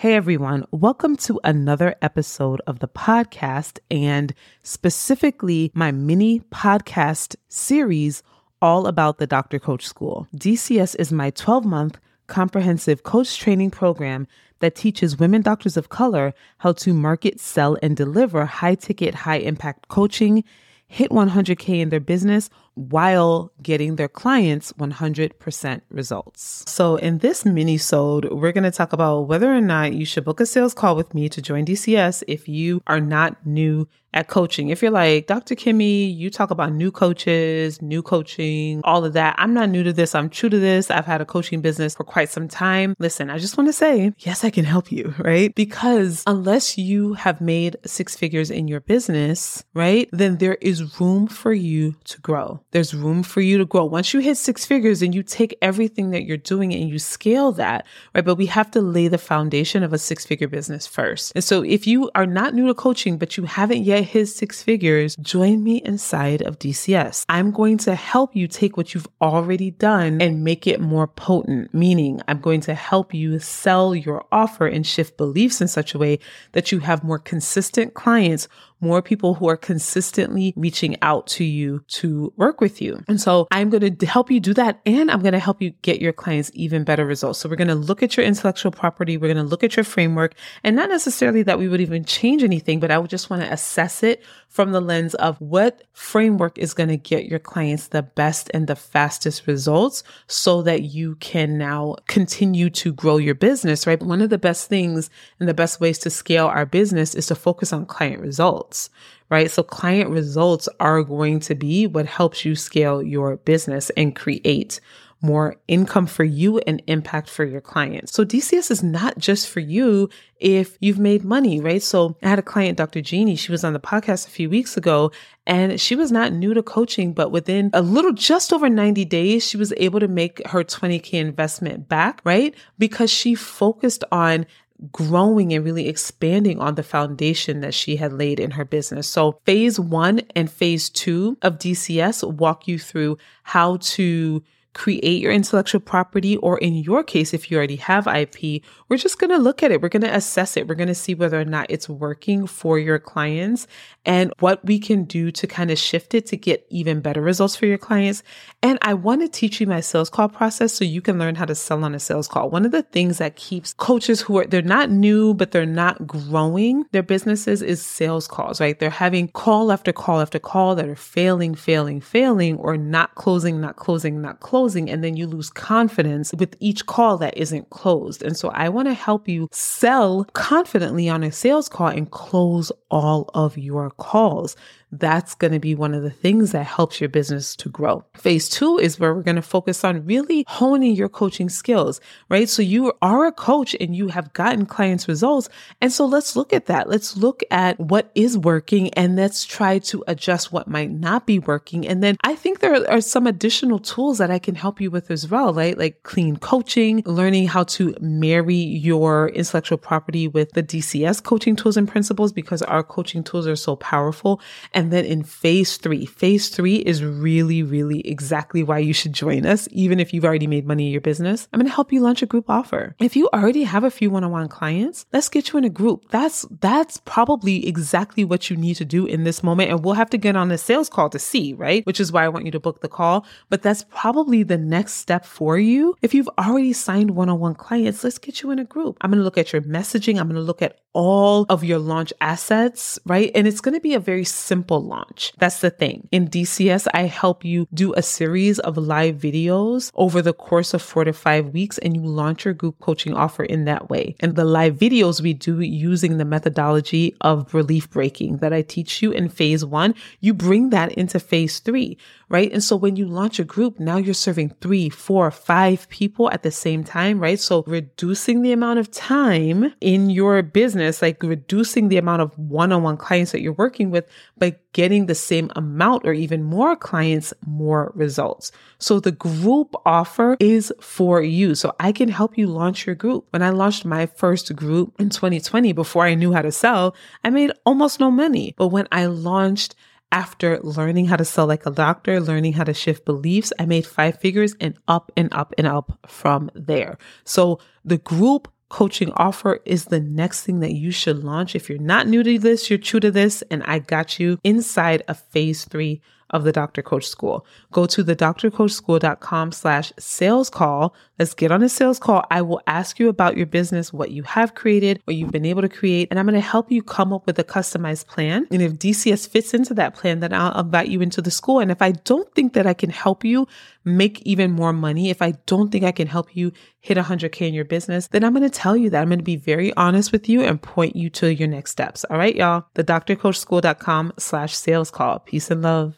Hey everyone, welcome to another episode of the podcast and specifically my mini podcast series all about the Doctor Coach School. DCS is my 12 month comprehensive coach training program that teaches women doctors of color how to market, sell, and deliver high ticket, high impact coaching, hit 100K in their business while getting their clients 100% results. So in this mini-sode, we're going to talk about whether or not you should book a sales call with me to join DCS if you are not new at coaching. If you're like, Dr. Kimmy, you talk about new coaches, new coaching, all of that. I'm not new to this. I'm true to this. I've had a coaching business for quite some time. Listen, I just want to say, yes, I can help you, right? Because unless you have made six figures in your business, right, then there is room for you to grow. There's room for you to grow. Once you hit six figures and you take everything that you're doing and you scale that, right? But we have to lay the foundation of a six figure business first. And so if you are not new to coaching, but you haven't yet hit six figures, join me inside of DCS. I'm going to help you take what you've already done and make it more potent, meaning I'm going to help you sell your offer and shift beliefs in such a way that you have more consistent clients more people who are consistently reaching out to you to work with you. And so I'm going to help you do that. And I'm going to help you get your clients even better results. So we're going to look at your intellectual property. We're going to look at your framework and not necessarily that we would even change anything, but I would just want to assess it from the lens of what framework is going to get your clients the best and the fastest results so that you can now continue to grow your business, right? One of the best things and the best ways to scale our business is to focus on client results right? So client results are going to be what helps you scale your business and create more income for you and impact for your clients. So DCS is not just for you if you've made money, right? So I had a client, Dr. Jeannie, she was on the podcast a few weeks ago and she was not new to coaching, but within a little, just over 90 days, she was able to make her 20K investment back, right? Because she focused on growing and really expanding on the foundation that she had laid in her business. So phase one and phase two of DCS walk you through how to create your intellectual property, or in your case, if you already have IP, we're just going to look at it. We're going to assess it. We're going to see whether or not it's working for your clients and what we can do to kind of shift it to get even better results for your clients. And I want to teach you my sales call process so you can learn how to sell on a sales call. One of the things that keeps coaches who are, they're not new, but they're not growing their businesses is sales calls, right? They're having call after call after call that are failing, failing, failing, or not closing, not closing, not closing closing and then you lose confidence with each call that isn't closed. And so I want to help you sell confidently on a sales call and close all of your calls that's going to be one of the things that helps your business to grow. Phase two is where we're going to focus on really honing your coaching skills, right? So you are a coach and you have gotten clients results. And so let's look at that. Let's look at what is working and let's try to adjust what might not be working. And then I think there are some additional tools that I can help you with as well, right? Like clean coaching, learning how to marry your intellectual property with the DCS coaching tools and principles because our coaching tools are so powerful. And then in phase three, phase three is really, really exactly why you should join us. Even if you've already made money in your business, I'm going to help you launch a group offer. If you already have a few one-on-one clients, let's get you in a group. That's, that's probably exactly what you need to do in this moment. And we'll have to get on a sales call to see, right? Which is why I want you to book the call. But that's probably the next step for you. If you've already signed one-on-one clients, let's get you in a group. I'm going to look at your messaging. I'm going to look at all of your launch assets, right? And it's going to be a very simple launch. That's the thing. In DCS, I help you do a series of live videos over the course of four to five weeks, and you launch your group coaching offer in that way. And the live videos we do using the methodology of belief breaking that I teach you in phase one, you bring that into phase three, right? And so when you launch a group, now you're serving three, four, five people at the same time, right? So reducing the amount of time in your business, like reducing the amount of one on one clients that you're working with, but getting the same amount or even more clients, more results. So the group offer is for you. So I can help you launch your group. When I launched my first group in 2020, before I knew how to sell, I made almost no money. But when I launched after learning how to sell like a doctor, learning how to shift beliefs, I made five figures and up and up and up from there. So the group coaching offer is the next thing that you should launch. If you're not new to this, you're true to this, and I got you inside of phase three of the Dr. Coach School. Go to the drcoachschool.com slash sales call. Let's get on a sales call. I will ask you about your business, what you have created, what you've been able to create, and I'm going to help you come up with a customized plan. And if DCS fits into that plan, then I'll invite you into the school. And if I don't think that I can help you make even more money, if I don't think I can help you hit 100K in your business, then I'm going to tell you that. I'm going to be very honest with you and point you to your next steps. All right, y'all. The drcoachschool.com slash sales call. Peace and love.